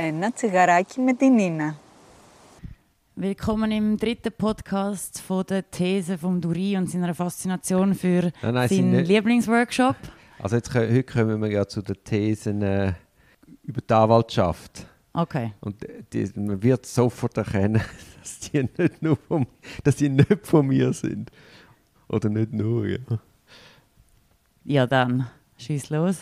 Ένα τσιγαράκι με την Νίνα. Willkommen im dritten Podcast von der These von Duri und seiner Faszination für Nein, nein, seinen sind nicht- Lieblingsworkshop. Also jetzt, kö- heute kommen wir ja zu den Thesen äh, über die Anwaltschaft. Okay. Und die, man wird sofort erkennen, dass die nicht nur von, dass die nicht von mir sind. Oder nicht nur, ja. Ja, dann schieß los.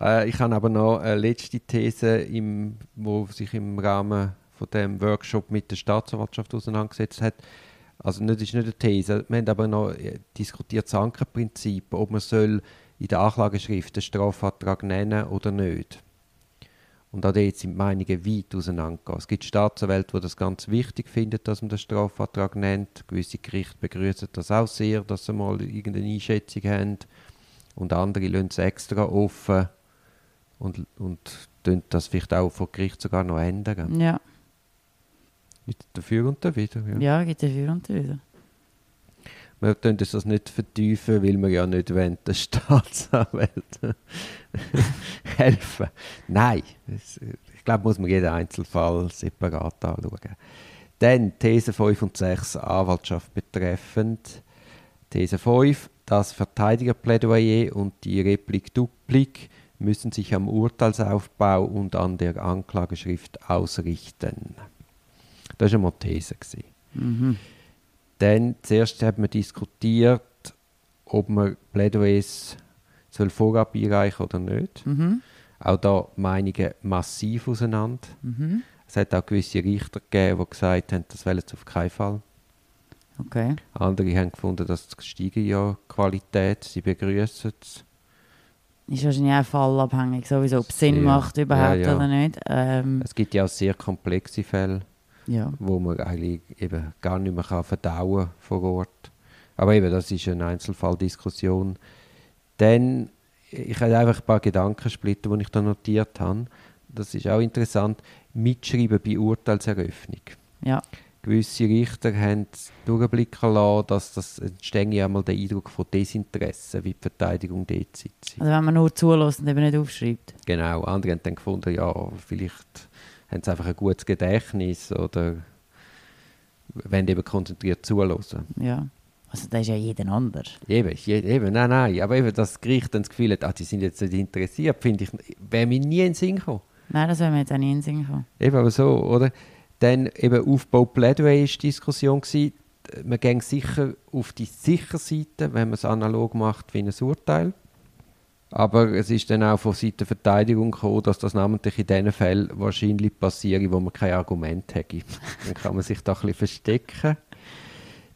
Äh, ich habe aber noch eine letzte These, im, wo sich im Rahmen von dem Workshop mit der Staatsanwaltschaft auseinandergesetzt hat. Also nicht, ist nicht eine These. Wir haben aber noch äh, diskutiert das Ankerprinzip, ob man soll in der Anklageschrift den Strafantrag nennen oder nicht. Und auch dort sind die Meinungen weit auseinandergegangen. Es gibt Staatsanwälte, die das ganz wichtig finden, dass man den Strafantrag nennt. Gewisse Gerichte begrüßen das auch sehr, dass sie mal irgendeine Einschätzung haben. Und andere lassen es extra offen und, und das vielleicht auch vor Gericht sogar noch ändern. Ja, Mit dafür und dawider. Ja. ja geht dafür und wieder. Wir uns das nicht vertiefen, weil wir ja nicht wollen, den Staatsanwälten helfen. Nein, ich glaube, muss man jeden Einzelfall separat anschauen. Dann These 5 und 6, Anwaltschaft betreffend. These 5, das Verteidigerplädoyer und die Replik Duplik müssen sich am Urteilsaufbau und an der Anklageschrift ausrichten. Das war eine These. Mhm. Dann zuerst haben wir diskutiert, ob man Plädoyers soll vorab einreichen oder nicht. Mhm. Auch da Meinungen massiv auseinander. Mhm. Es hat auch gewisse Richter gegeben, die gesagt haben, das wollen sie auf keinen Fall. Okay. Andere haben gefunden, dass es steige ja die Qualität, sie begrüßen es. Ist wahrscheinlich auch fallabhängig, sowieso, ob es Sinn macht überhaupt Ja, ja. oder nicht. Ähm, Es gibt ja auch sehr komplexe Fälle, wo man eigentlich eben gar nicht mehr kann verdauen vor Ort. Aber eben, das ist eine Einzelfalldiskussion. Dann, ich habe einfach ein paar Gedankensplitter, die ich da notiert habe. Das ist auch interessant. Mitschreiben bei Urteilseröffnung. ja. Gewisse Richter haben durchblicken lassen, dass das entstehe ja mal der Eindruck von Desinteresse, wie die Verteidigung dort sitzt. Also wenn man nur zulässt und eben nicht aufschreibt. Genau, andere haben dann gefunden, ja, vielleicht haben sie einfach ein gutes Gedächtnis oder wollen eben konzentriert zuhören. Ja. Also das ist ja jeden anders. Eben, eben, nein, nein, aber eben das Gericht dann das Gefühl hat, ah, die sind jetzt nicht interessiert, finde ich, wäre mir nie in den Sinn gekommen. Nein, das wäre mir jetzt auch nie in den Sinn kommen. Eben, aber so, oder? Dann eben Aufbau Plädoyer ist die Diskussion gewesen. Man ging sicher auf die sichere Seite, wenn man es analog macht wie ein Urteil. Aber es ist dann auch von Seiten der Verteidigung gekommen, dass das namentlich in den Fällen wahrscheinlich passiert, wo man kein Argument hätte. Dann kann man sich da ein bisschen verstecken.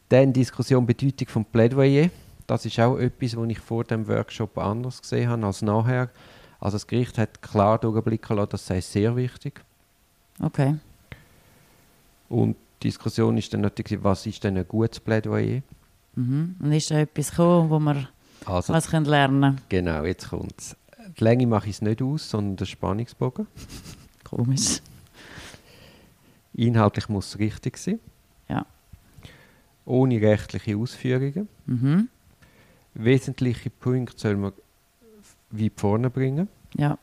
Dann Diskussion Bedeutung vom Plädoyer. Das ist auch etwas, was ich vor dem Workshop anders gesehen habe als nachher. Also das Gericht hat klar durchblicken lassen, das sei sehr wichtig. Okay. Und die Diskussion ist dann natürlich, was ist denn ein gutes Plädoyer? Mhm. Und ist da etwas gekommen, wo wir Also, was können lernen genau, jetzt kommt es. Die Länge mache ich es nicht aus, sondern den Spannungsbogen. Komisch. Inhaltlich muss es richtig sein. Ja. Ohne rechtliche Ausführungen. Mhm. Wesentliche Punkte soll man weit vorne bringen. Ja.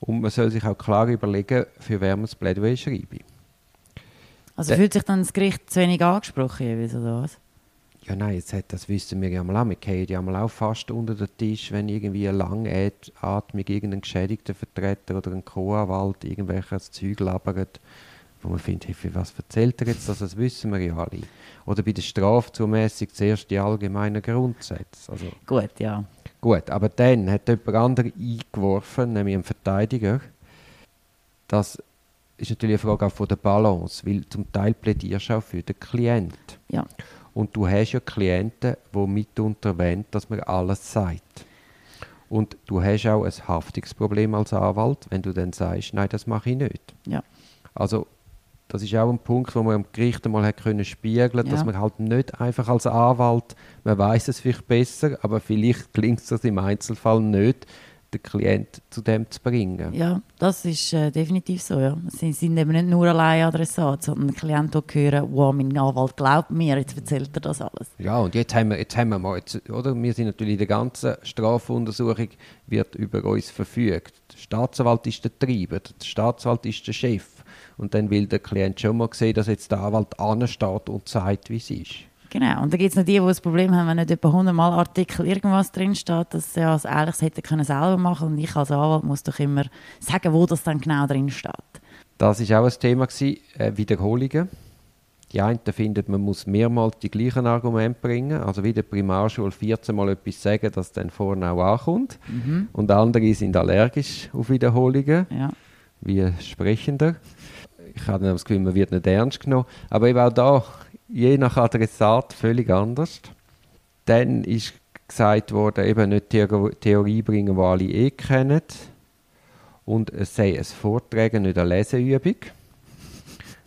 Und man soll sich auch klar überlegen, für wer man das Plädoyer schreibe. Also fühlt sich dann das Gericht zu wenig angesprochen, jeweils, oder was? Ja, nein, jetzt hat, das wissen wir ja mal auch. Wir gehen ja mal auch fast unter den Tisch, wenn irgendwie eine Langatmung irgendein geschädigter Vertreter oder ein Co-Anwalt irgendwelches Zeug labert, wo man findet, hey, für was erzählt er jetzt das? Das wissen wir ja alle. Oder bei der Strafzumäßig zuerst die allgemeinen Grundsätze. Also, Gut, ja. Gut, aber dann hat jemand anderes eingeworfen, nämlich ein Verteidiger. Das ist natürlich eine Frage auch von der Balance, weil zum Teil plädierst du auch für den Klient. Ja. Und du hast ja Klienten, die mitunter wollen, dass man alles sagt. Und du hast auch ein Haftungsproblem als Anwalt, wenn du dann sagst, nein, das mache ich nicht. Ja. Also das ist auch ein Punkt, wo man am Gericht einmal hat können spiegeln, dass Ja. man halt nicht einfach als Anwalt, man weiß es vielleicht besser, aber vielleicht klingt es im Einzelfall nicht, den Klient zu dem zu bringen. Ja, das ist äh, definitiv so. Ja. Sie sind eben nicht nur allein Adressat, sondern Klienten, die hören, wow, mein Anwalt glaubt mir, jetzt erzählt er das alles. Ja, und jetzt haben wir, jetzt haben wir mal, jetzt, oder? Wir sind natürlich in der ganzen Strafuntersuchung wird über uns verfügt. Der Staatsanwalt ist der Treiber, der Staatsanwalt ist der Chef. Und dann will der Klient schon mal sehen, dass jetzt der Anwalt ansteht und sagt, wie es ist. Genau, und da gibt es noch die, die das Problem haben, wenn nicht etwa 100 Mal Artikel irgendwas drinsteht, dass sie als ehrliches hätte können selber machen und ich als Anwalt muss doch immer sagen, wo das dann genau drin steht. Das war auch ein Thema, gewesen, äh, Wiederholungen. Die einen finden, man muss mehrmals die gleichen Argumente bringen, also wie der Primarschule 14 Mal etwas sagen, dass dann vorne auch ankommt. Mhm. Und andere sind allergisch auf Wiederholungen, Ja. wie Sprechender. Ich habe das Gefühl, man wird nicht ernst genommen. Aber eben auch da, je nach Adressat völlig anders. Dann ist gesagt worden, eben nicht Theor Theorie bringen, die alle eh kennen. Und es sei ein Vortragen, nicht eine Leseübung.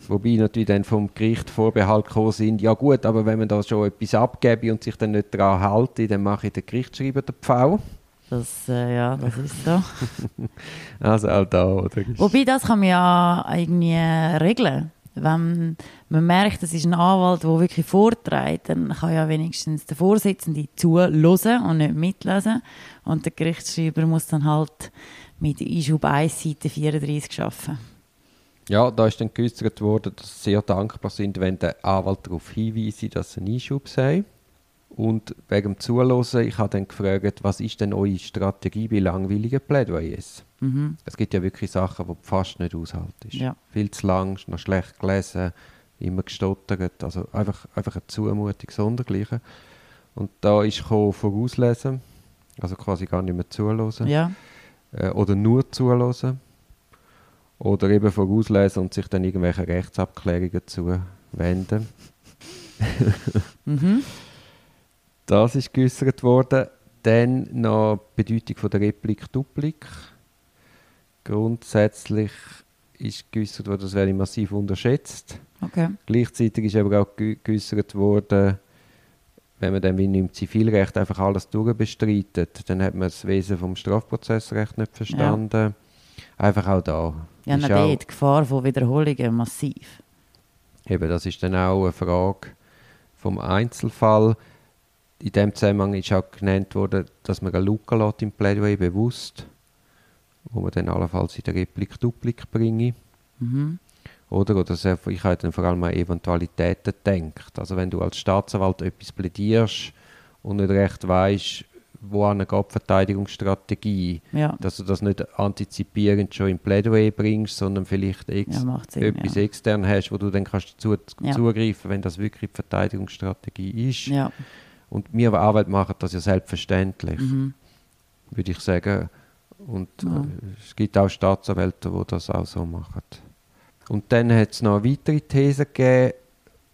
Wobei natürlich dann vom Gericht Vorbehalt gekommen sind, ja gut, aber wenn man da schon etwas abgebe und sich dann nicht daran halte, dann mache ich den Gerichtsschreiber den Pfau. Das, äh, ja, das ist so. Also auch da, oder? Wobei, das kann man ja irgendwie regeln. Wenn man merkt, es ist ein Anwalt, der wirklich vorträgt, dann kann ja wenigstens der Vorsitzende zuhören und nicht mitlesen. Und der Gerichtsschreiber muss dann halt mit Einschub 1 Seite 34 arbeiten. Ja, da ist dann geäußert worden, dass sie sehr dankbar sind, wenn der Anwalt darauf hinweist, dass sie einen Einschub sei. Und wegen dem Zuhören, ich habe dann gefragt, was ist denn eure Strategie bei langweiligen Plädoyers? Mhm. Es gibt ja wirklich Sachen, die fast nicht aushaltest. Ja. Viel zu lang, noch schlecht gelesen, immer gestottert. Also einfach, einfach eine Zumutung sondergleichen. Und da ist gekommen, vorauslesen, also quasi gar nicht mehr zuhören. Ja, Äh, oder nur zuhören. Oder eben vorauslesen und sich dann irgendwelche Rechtsabklärungen zuwenden. mhm. Das ist geäußert worden. Dann noch die Bedeutung von der Replik Duplik. Grundsätzlich ist geäußert worden, das werde massiv unterschätzt. okay. Gleichzeitig ist aber auch ge- geäußert worden, wenn man dann wie im Zivilrecht einfach alles durchbestreitet, dann hat man das Wesen vom Strafprozessrecht nicht verstanden. Einfach auch da. Ja, ist auch- die Gefahr von Wiederholungen massiv. Eben, das ist dann auch eine Frage vom Einzelfall. In dem Zusammenhang ist auch genannt worden, dass man eine Lücke lässt im Plädoyer bewusst, wo man dann allenfalls in der Replik Duplik bringe. Mhm. Oder, oder sehr, ich habe dann vor allem an Eventualitäten gedacht. Also wenn du als Staatsanwalt etwas plädierst und nicht recht weißt, geht die Verteidigungsstrategie, Ja, dass du das nicht antizipierend schon im Plädoyer bringst, sondern vielleicht ex ja Sinn. etwas Ja. extern hast, wo du dann kannst dazu zugreifen, wenn das wirklich die Verteidigungsstrategie ist. Ja. Und wir Arbeit machen das ja selbstverständlich, Mhm. würde ich sagen. Und Ja. äh, es gibt auch Staatsanwälte, die das auch so machen. Und dann hat es noch eine weitere These gegeben,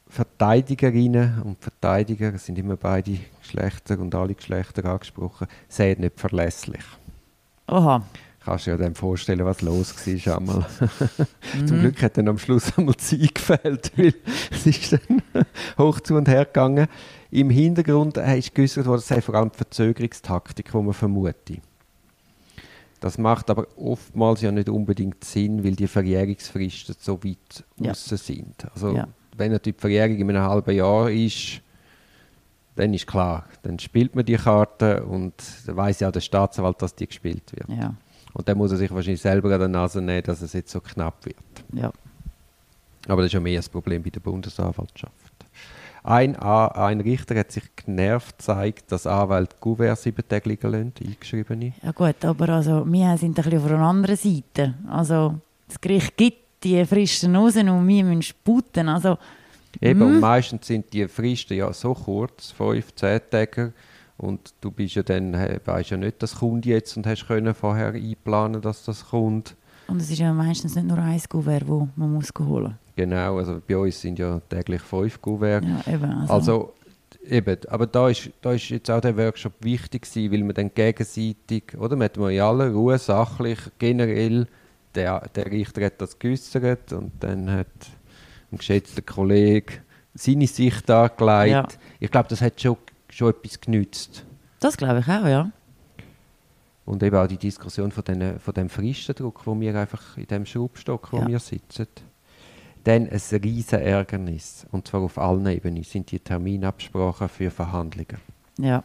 Verteidigerinnen und Verteidiger, es sind immer beide Geschlechter und alle Geschlechter angesprochen, seien nicht verlässlich. Oha. Kannst du dir dann vorstellen, was los war einmal. Mhm. Zum Glück hat dann am Schluss einmal Zeit gefällt, weil es ist dann hoch zu und her gegangen. Im Hintergrund äh, ist geäußert worden, es sei vor allem die Verzögerungstaktik, die man vermute. Das macht aber oftmals ja nicht unbedingt Sinn, weil die Verjährungsfristen so weit Ja. außen sind. Also Ja. wenn natürlich die Verjährung in einem halben Jahr ist, dann ist klar, dann spielt man die Karte und dann weiß ja auch der Staatsanwalt, dass die gespielt wird. Ja, Und dann muss er sich wahrscheinlich selber an der Nase nehmen, dass es jetzt so knapp wird. ja. Aber das ist ja mehr das Problem bei der Bundesanwaltschaft. Ein, ein Richter hat sich genervt gezeigt, dass Anwälte Gouverne sieben Tage liegen lassen, eingeschriebene. Ja gut, aber also, wir sind ein bisschen auf einer anderen Seite. Also das Gericht gibt die Fristen raus und wir müssen sputen. Also, Eben, und meistens sind die Fristen ja so kurz, fünf, zehn Tage. Und du bist ja dann, weißt ja nicht, das kommt jetzt und hast können vorher einplanen, dass das kommt. und es ist ja meistens nicht nur ein Kuvert, das man muss holen Genau, also bei uns sind ja täglich fünf Gouverne. Ja, eben. Also, Also, eben, aber da ist, da ist jetzt auch der Workshop wichtig gewesen, weil man dann gegenseitig, oder, man hat mal in aller Ruhe, sachlich, generell, der, der Richter hat das geäußert und dann hat ein geschätzter Kollege seine Sicht dargelegt. Ja. Ich glaube, das hat schon, schon etwas genützt. das glaube ich auch, ja. Und eben auch die Diskussion von, den, von dem Fristendruck, wo wir einfach in dem Schraubstock, wo Ja. wir sitzen. Dann ein riesen Ärgernis, und zwar auf allen Ebenen, sind die Terminabsprachen für Verhandlungen. Ja.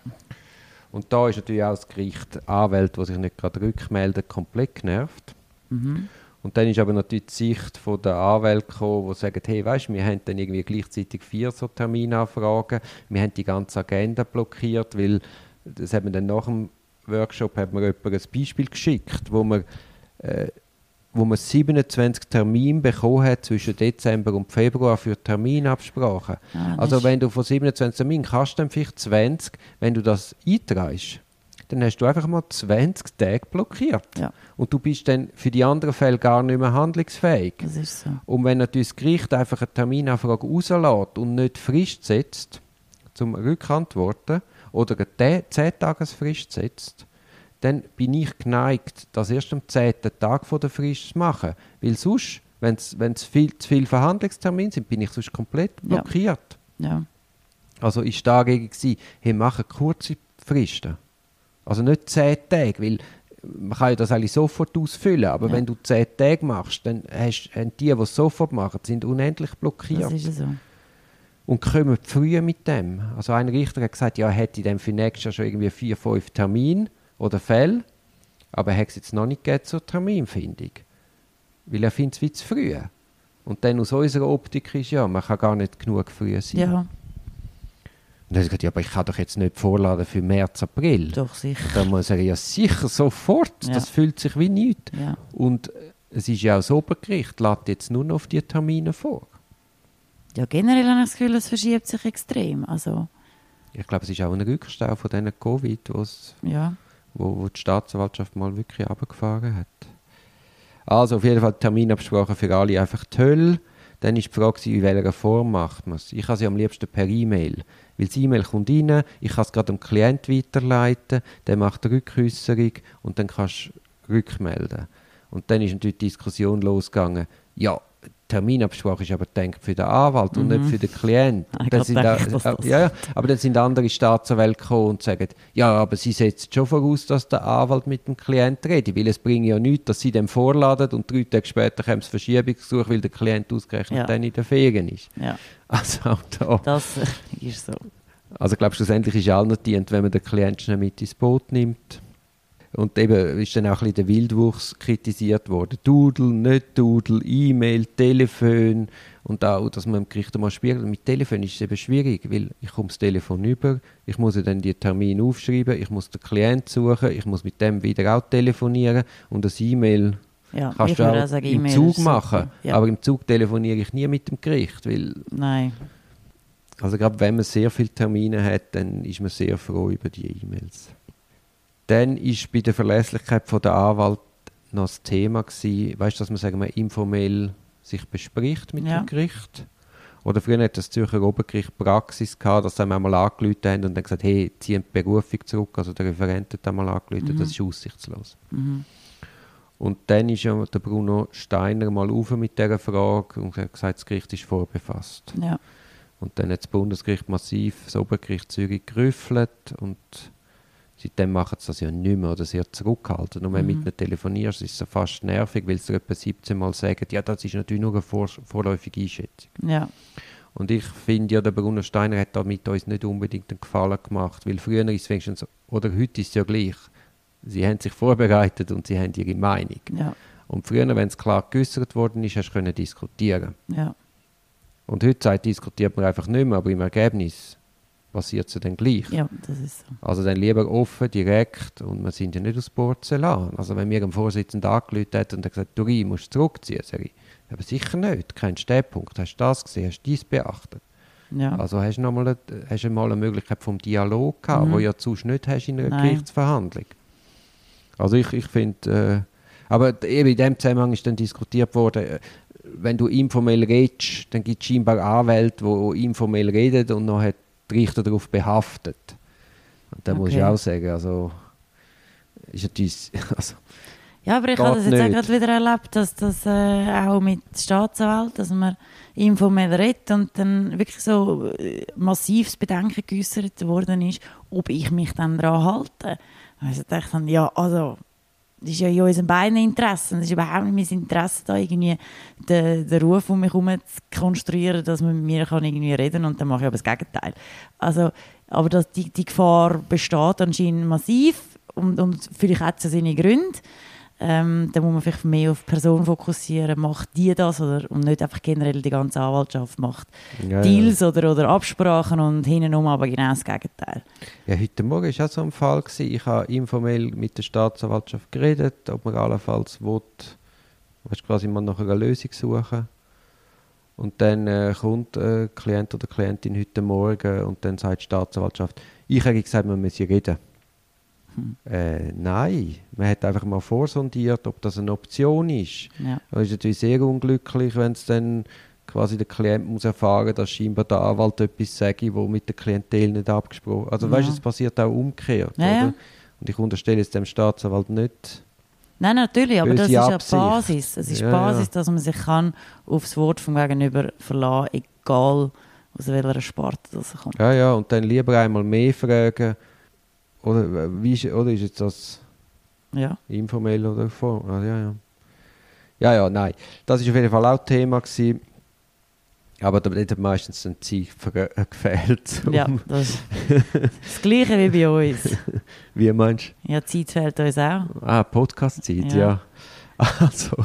Und da ist natürlich auch das Gericht Anwälte, die sich nicht gerade rückmelden, komplett genervt. Mhm. Und dann ist aber natürlich die Sicht von der Anwälte gekommen, die sagen, hey, weißt, wir haben dann irgendwie gleichzeitig vier so Terminanfragen, wir haben die ganze Agenda blockiert, weil das hat man dann nach dem Workshop hat mir jemand ein Beispiel geschickt, wo man, äh, wo man 27 Termine bekommen hat zwischen Dezember und Februar für Terminabsprachen. Ah, also wenn du von 27 Terminen kannst dann vielleicht 20, wenn du das eintreibst, dann hast du einfach mal 20 Tage blockiert. Ja. Und du bist dann für die anderen Fälle gar nicht mehr handlungsfähig. Das ist so. Und wenn natürlich das Gericht einfach eine Terminanfrage rauslässt und nicht Frist setzt, zum Rückantworten, oder eine 10-Tagesfrist setzt, dann bin ich geneigt, das erst am 10. Tag vor der Frist zu machen. Weil sonst, wenn es viel, zu viele Verhandlungstermine sind, bin ich sonst komplett Ja. blockiert. Ja. Also ist dagegen gewesen, hey, machen kurze Fristen. Also nicht 10 Tage, weil man kann ja das eigentlich sofort ausfüllen, aber Ja. wenn du 10 Tage machst, dann hast, haben die, die es sofort machen, sind unendlich blockiert Das ist so. und kommen früh mit dem. Also ein Richter hat gesagt, ja, hätte dann für nächstes Jahr schon irgendwie vier, fünf Termine oder Fälle, aber er hat es jetzt noch nicht gegeben zur Terminfindung. Weil er findet es wie zu früh. Und dann aus unserer Optik ist ja, man kann gar nicht genug früh sein. Ja, Und dann hat er gesagt, ja, aber ich kann doch jetzt nicht vorladen für März, April. doch sicher. Da muss er ja sicher sofort, Ja. das fühlt sich wie nichts. Ja. Und äh, es ist ja auch das Obergericht, lädt jetzt nur noch auf die Termine vor. ja, generell habe ich das Gefühl, es verschiebt sich extrem. Also, Ich glaube, es ist auch ein Rückstau von diesen Covid, wo's, ja. Wo, wo die Staatsanwaltschaft mal wirklich runtergefahren hat. Also auf jeden Fall Terminabsprache für alle einfach die Hölle. Dann ist die Frage, in welcher Form macht man es. Ich habe sie am liebsten per E-Mail. Weil das E-Mail kommt rein, ich kann es gerade dem Klient weiterleiten, der macht eine Rückäußerung und dann kannst du rückmelden. Und dann ist natürlich die Diskussion losgegangen, ja, Terminabsprache ist aber gedacht für den Anwalt und nicht für den Klient. Ah, dann sind da- dass das- ja, ja, aber dann sind andere Staatsanwälte gekommen und sagen, ja, aber sie setzen schon voraus, dass der Anwalt mit dem Klient redet, weil es bringt ja nichts, dass sie dem vorladen und drei Tage später kommt das Verschiebungsgesuch, weil der Klient ausgerechnet Ja. dann in der Ferien ist. ja, Also auch da. das äh, ist so. Also ich glaube, schlussendlich ist allen dient, wenn man den Klient schnell mit ins Boot nimmt. Und eben ist dann auch ein bisschen der Wildwuchs kritisiert worden. Doodle, nicht Doodle, E-Mail, Telefon und auch, dass man im Gericht mal spiegelt. Mit Telefon ist es eben schwierig, weil ich komme das Telefon über, ich muss ja dann die Termine aufschreiben, ich muss den Klient suchen, ich muss mit dem wieder auch telefonieren und das E-Mail Ja, kannst du auch auch sagen, im Zug machen. Ja. Aber im Zug telefoniere ich nie mit dem Gericht, weil Nein, also gerade wenn man sehr viele Termine hat, dann ist man sehr froh über die E-Mails. Dann ist bei der Verlässlichkeit von der Anwalt noch das Thema gewesen, weißt du, dass man sagen wir informell sich bespricht mit Ja. dem Gericht. Oder früher hat das Zürcher Obergericht Praxis gehabt, dass sie einmal angerufen haben und dann gesagt, hey, ziehen die Berufung zurück. Also der Referent hat einmal angerufen, das ist aussichtslos. Mhm. Und dann ist ja der Bruno Steiner mal auf mit dieser Frage und hat gesagt, das Gericht ist vorbefasst. ja, Und dann hat das Bundesgericht massiv das Obergericht Zürich gerüffelt und seitdem machen sie das ja nicht mehr oder sehr zurückhaltend. Und wenn du mit ihnen telefonierst, ist es fast nervig, weil sie etwa 17 Mal sagen, ja, das ist natürlich nur eine vor vorläufige Einschätzung. ja, Und ich finde ja, der Bruno Steiner hat damit uns nicht unbedingt einen Gefallen gemacht, weil früher ist es wenigstens, oder heute ist es ja gleich, sie haben sich vorbereitet und sie haben ihre Meinung. ja, Und früher, wenn es klar geäußert worden ist, hast du können diskutieren ja, Und heute diskutiert man einfach nicht mehr, aber im Ergebnis passiert es ja dann gleich. ja, das ist so. Also dann lieber offen, direkt und wir sind ja nicht aus Porzellan. Also wenn mir ein Vorsitzender angerufen hat und er gesagt du Rie, musst zurückziehen, sage ich, aber sicher nicht, kein Stehpunkt, hast du das gesehen, hast du dies beachtet. Ja, Also hast du mal eine, hast mal eine Möglichkeit vom Dialog gehabt, Mhm. wo ja sonst nicht hast in einer Nein. Gerichtsverhandlung. Also ich, ich finde, äh, aber eben in dem Zusammenhang ist dann diskutiert worden, äh, wenn du informell redest, dann gibt es scheinbar Anwälte, die informell reden und noch hat die Richter darauf behaftet. Und da muss ich Okay. auch sagen, also ist natürlich, also, ja aber ich habe das jetzt auch nicht. gerade wieder erlebt, dass das äh, auch mit Staatsanwalt, dass man informell redet und dann wirklich so äh, massives Bedenken geäußert worden ist, ob ich mich dann daran halte. Also dachte ich, ja, also, das ist ja in unseren beiden Interessen. Das ist überhaupt nicht mein Interesse, da irgendwie den, den Ruf um mich herum zu konstruieren, dass man mit mir kann irgendwie reden kann und dann mache ich aber das Gegenteil. Also, aber das, die, die Gefahr besteht anscheinend massiv und, und vielleicht hat es seine Gründe. Ähm, da muss man vielleicht mehr auf die Person fokussieren, macht die das oder, und nicht einfach generell die ganze Anwaltschaft macht Ja, Deals Oder, oder Absprachen und hintenrum aber genau das Gegenteil. Ja, heute Morgen war auch so ein Fall. Gewesen. Ich habe informell mit der Staatsanwaltschaft geredet, ob man allenfalls will, weißt, quasi mal nach einer Lösung suchen. Und dann äh, kommt ein Klient oder Klientin heute Morgen und dann sagt die Staatsanwaltschaft, ich habe gesagt, wir müssen reden. Äh, nein, man hat einfach mal vorsondiert, ob das eine Option ist. Ja. Es ist natürlich sehr unglücklich, wenn es dann quasi der Klient muss erfahren, dass scheinbar der Anwalt etwas sage, wo mit der Klientel nicht abgesprochen. Also Ja. weißt du, es passiert auch umgekehrt, Ja, ja. Und ich unterstelle es dem Staatsanwalt nicht. Nein, natürlich, aber das ist ja Absicht. Basis. Es ist Ja, Basis, ja. dass man sich kann aufs Wort vom Gegenüber verlassen egal aus welcher Sparte das kommt. Ja, ja, und dann lieber einmal mehr fragen. Oder, äh, wie ist, oder ist jetzt das Ja. informell oder vor? Ah, ja, ja. Ja, ja, nein. Das ist auf jeden Fall auch Thema gewesen. Aber da hat meistens ein Zeit ver- äh, gefehlt. um- ja, das ist das Gleiche wie bei uns. Wie meinst Ja, die Zeit fehlt uns auch. du? Ah, Podcast-Zeit, Ja. ja. Also,